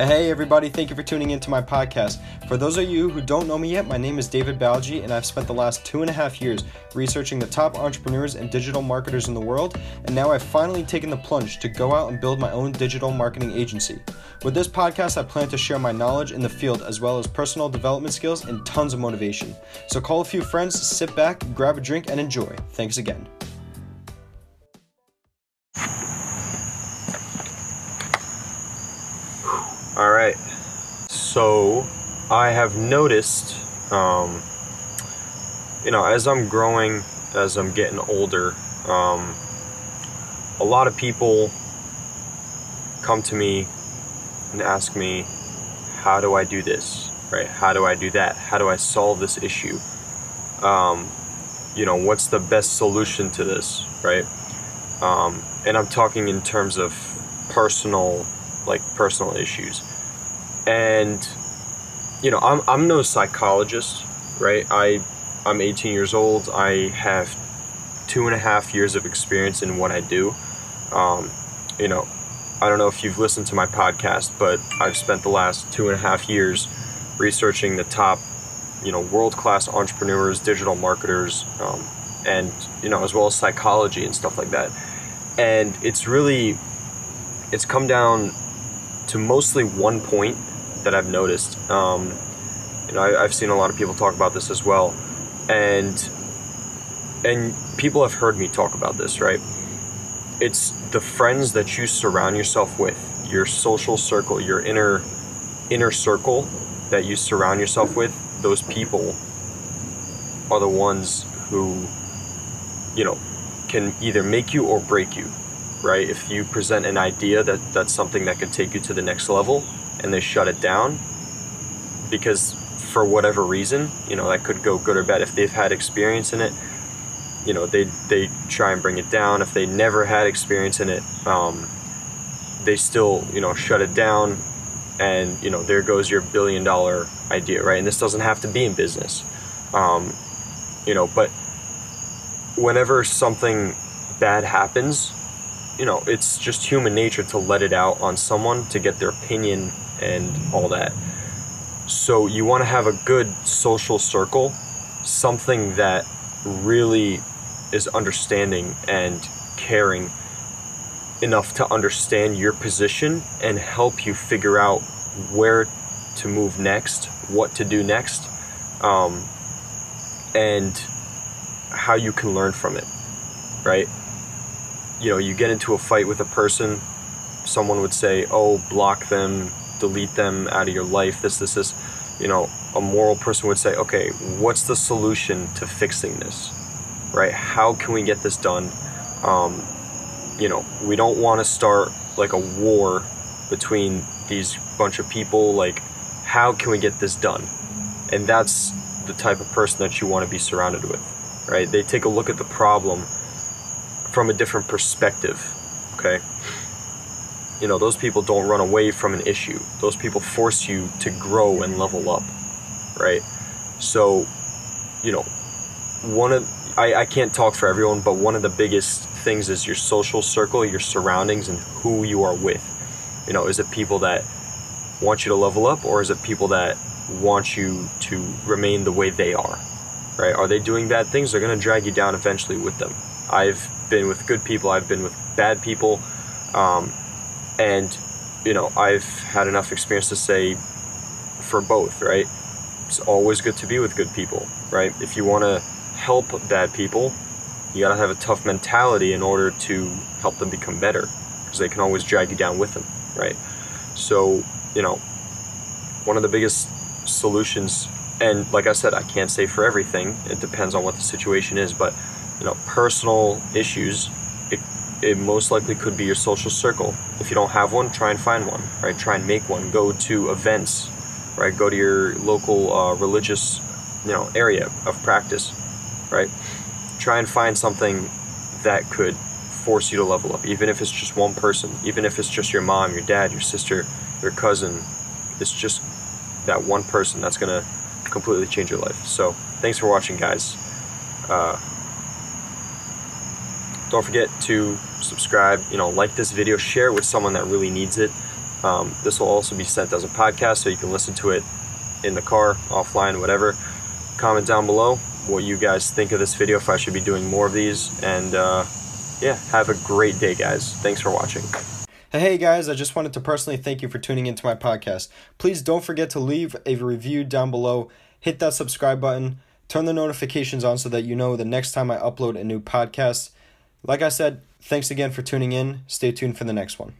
Hey, everybody, thank you for tuning into my podcast. For those of you who don't know me yet, my name is David Balgi, and I've spent the last two and a half years researching the top entrepreneurs and digital marketers in the world, and now I've finally taken the plunge to go out and build my own digital marketing agency. With this podcast, I plan to share my knowledge in the field as well as personal development skills and tons of motivation. So call a few friends, sit back, grab a drink, and enjoy. Thanks again. So I have noticed, um, you know, as I'm growing, as I'm getting older, um, a lot of people come to me and ask me, how do I do this? Right? How do I do that? How do I solve this issue? Um, you know, what's the best solution to this? Right? Um, and I'm talking in terms of personal like personal issues. And you know, I'm I'm no psychologist, right? I I'm 18 years old. I have two and a half years of experience in what I do. Um, you know, I don't know if you've listened to my podcast, but I've spent the last two and a half years researching the top, you know, world class entrepreneurs, digital marketers, um, and you know, as well as psychology and stuff like that. And it's really, it's come down to mostly one point that I've noticed. Um, you know, I, I've seen a lot of people talk about this as well, and and people have heard me talk about this, right? It's the friends that you surround yourself with, your social circle, your inner inner circle that you surround yourself with. Those people are the ones who, you know, can either make you or break you right? If you present an idea that that's something that could take you to the next level and they shut it down because for whatever reason, you know, that could go good or bad. If they've had experience in it, you know, they they try and bring it down. If they never had experience in it, um, they still, you know, shut it down and, you know, there goes your billion dollar idea, right? And this doesn't have to be in business. Um, you know, but whenever something bad happens, you know, it's just human nature to let it out on someone to get their opinion and all that. So you want to have a good social circle, something that really is understanding and caring enough to understand your position and help you figure out where to move next, what to do next, um, and how you can learn from it, right? you know, you get into a fight with a person, someone would say, oh, block them, delete them out of your life, this, this, this. You know, a moral person would say, okay, what's the solution to fixing this? Right? How can we get this done? Um, you know, we don't want to start like a war between these bunch of people. Like, how can we get this done? And that's the type of person that you want to be surrounded with, right? They take a look at the problem from a different perspective. Okay? You know, those people don't run away from an issue. Those people force you to grow and level up. Right? So, you know, one of I, I can't talk for everyone, but one of the biggest things is your social circle, your surroundings, and who you are with. You know, is it people that want you to level up, or is it people that want you to remain the way they are? Right? Are they doing bad things? They're going to drag you down eventually with them. I've been with good people, I've been with bad people, um, and you know I've had enough experience to say for both. Right, it's always good to be with good people. Right, if you want to help bad people, you gotta have a tough mentality in order to help them become better, because they can always drag you down with them. Right, so you know one of the biggest solutions and like I said, I can't say for everything. It depends on what the situation is, but you know, personal issues, it most likely could be your social circle. If you don't have one, try and find one, right? Try and make one. Go to events, right? Go to your local uh, religious, you know, area of practice, right? Try and find something that could force you to level up, even if it's just one person, even if it's just your mom, your dad, your sister, your cousin. It's just that one person that's gonna completely change your life. So, thanks for watching, guys. Uh, don't forget to subscribe, you know, like this video, share it with someone that really needs it. Um, this will also be sent as a podcast, so you can listen to it in the car, offline, whatever. Comment down below what you guys think of this video, if I should be doing more of these. And uh, yeah, have a great day, guys. Thanks for watching. Hey guys, I just wanted to personally thank you for tuning into my podcast. Please don't forget to leave a review down below, hit that subscribe button, turn the notifications on so that you know the next time I upload a new podcast. Like I said, thanks again for tuning in. Stay tuned for the next one.